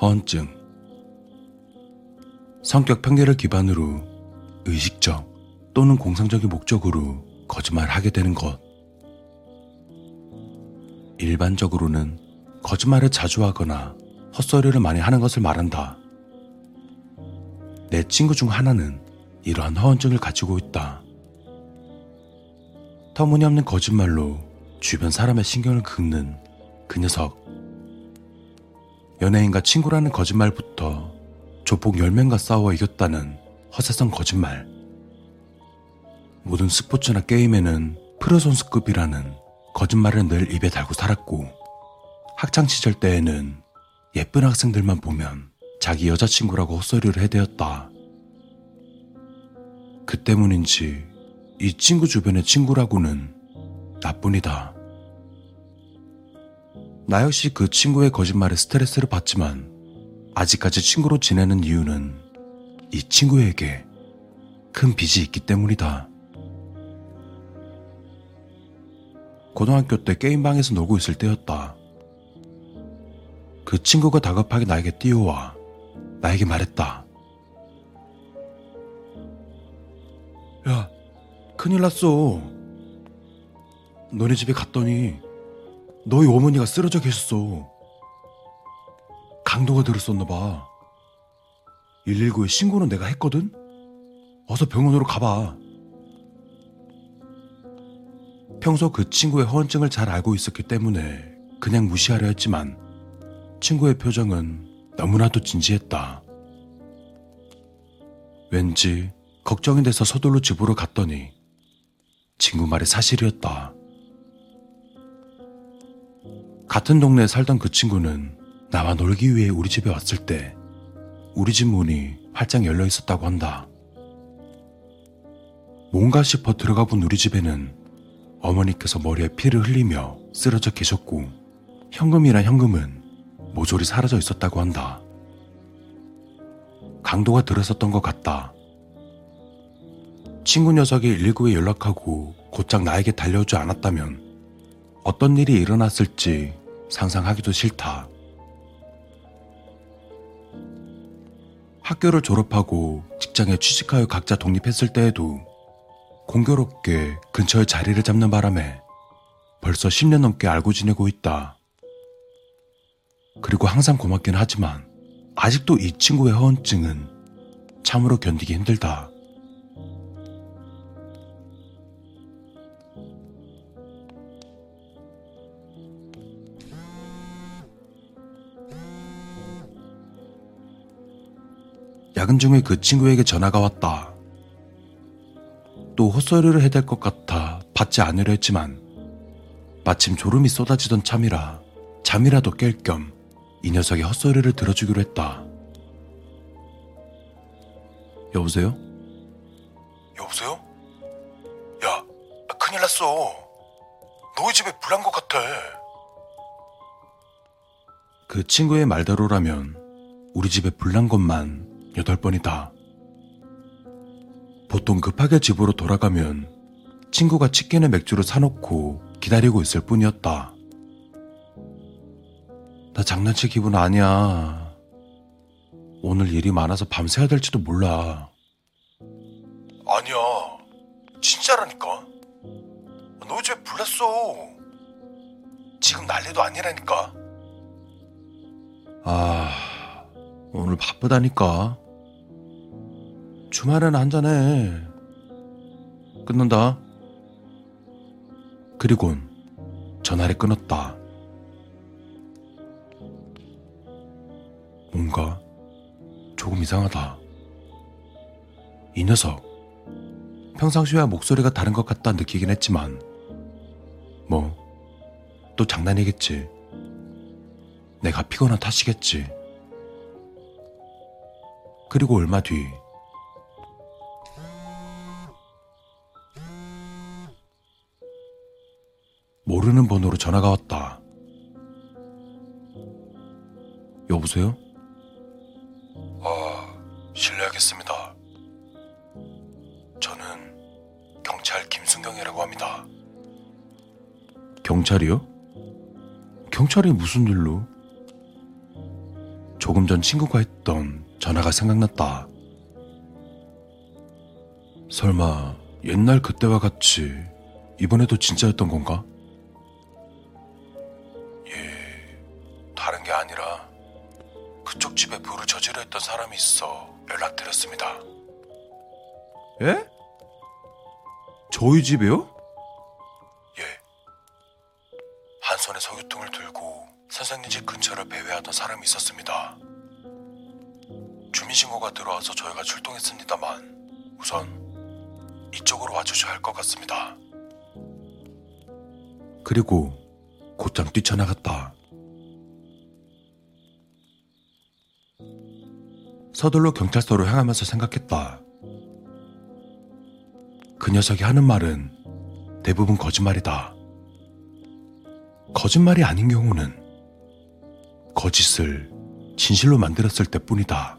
허언증, 성격 편견을 기반으로 의식적 또는 공상적인 목적으로 거짓말을 하게 되는 것. 일반적으로는 거짓말을 자주 하거나 헛소리를 많이 하는 것을 말한다. 내 친구 중 하나는 이러한 허언증을 가지고 있다. 터무니없는 거짓말로 주변 사람의 신경을 긁는 그 녀석. 연예인과 친구라는 거짓말부터 조폭 10명과 싸워 이겼다는 허세성 거짓말. 모든 스포츠나 게임에는 프로 선수급이라는 거짓말을 늘 입에 달고 살았고 학창 시절 때에는 예쁜 학생들만 보면 자기 여자친구라고 헛소리를 해대었다. 그 때문인지 이 친구 주변의 친구라고는 나뿐이다. 나 역시 그 친구의 거짓말에 스트레스를 받지만 아직까지 친구로 지내는 이유는 이 친구에게 큰 빚이 있기 때문이다. 고등학교 때 게임방에서 놀고 있을 때였다. 그 친구가 다급하게 나에게 뛰어와 나에게 말했다. 야, 큰일 났어. 너네 집에 갔더니 너희 어머니가 쓰러져 계셨어. 강도가 들었었나 봐. 119에 신고는 내가 했거든? 어서 병원으로 가봐. 평소 그 친구의 허언증을 잘 알고 있었기 때문에 그냥 무시하려 했지만 친구의 표정은 너무나도 진지했다. 왠지 걱정이 돼서 서둘러 집으로 갔더니 친구 말이 사실이었다. 같은 동네에 살던 그 친구는 나와 놀기 위해 우리 집에 왔을 때 우리 집 문이 활짝 열려 있었다고 한다. 뭔가 싶어 들어가 본 우리 집에는 어머니께서 머리에 피를 흘리며 쓰러져 계셨고 현금이란 현금은 모조리 사라져 있었다고 한다. 강도가 들었었던 것 같다. 친구 녀석이 119에 연락하고 곧장 나에게 달려오지 않았다면 어떤 일이 일어났을지 상상하기도 싫다. 학교를 졸업하고 직장에 취직하여 각자 독립했을 때에도 공교롭게 근처에 자리를 잡는 바람에 벌써 10년 넘게 알고 지내고 있다. 그리고 항상 고맙긴 하지만 아직도 이 친구의 허언증은 참으로 견디기 힘들다. 야근 중에 그 친구에게 전화가 왔다. 또 헛소리를 해야 될것 같아 받지 않으려 했지만 마침 졸음이 쏟아지던 참이라 잠이라도 깰 겸 이 녀석의 헛소리를 들어주기로 했다. 여보세요? 여보세요? 야, 큰일 났어. 너희 집에 불난 것 같아. 그 친구의 말대로라면 우리 집에 불난 것만 여덟 번이다. 보통 급하게 집으로 돌아가면 친구가 치킨에 맥주를 사놓고 기다리고 있을 뿐이었다. 나 장난칠 기분 아니야. 오늘 일이 많아서 밤새야 될지도 몰라. 아니야. 진짜라니까. 너희 집에 불났어. 지금 난리도 아니라니까. 아, 오늘 바쁘다니까. 주말에는 한잔해. 끊는다. 그리곤 전화를 끊었다. 뭔가 조금 이상하다. 이 녀석, 평상시와 목소리가 다른 것 같다 느끼긴 했지만, 뭐, 또 장난이겠지. 내가 피곤한 탓이겠지. 그리고 얼마 뒤, 모르는 번호로 전화가 왔다. 여보세요? 아, 실례하겠습니다. 저는 경찰 김순경이라고 합니다. 경찰이요? 경찰이 무슨 일로? 조금 전 친구가 했던 전화가 생각났다. 설마 옛날 그때와 같이 이번에도 진짜였던 건가? 불을 저지르 했던 사람이 있어 연락드렸습니다. 예? 저희 집에요? 예. 한 손에 석유통을 들고 선생님 집 근처를 배회하던 사람이 있었습니다. 주민신고가 들어와서 저희가 출동했습니다만 우선 이쪽으로 와주셔야 할 것 같습니다. 그리고 곧장 뛰쳐나갔다. 서둘러 경찰서로 향하면서 생각했다. 그 녀석이 하는 말은 대부분 거짓말이다. 거짓말이 아닌 경우는 거짓을 진실로 만들었을 때 뿐이다.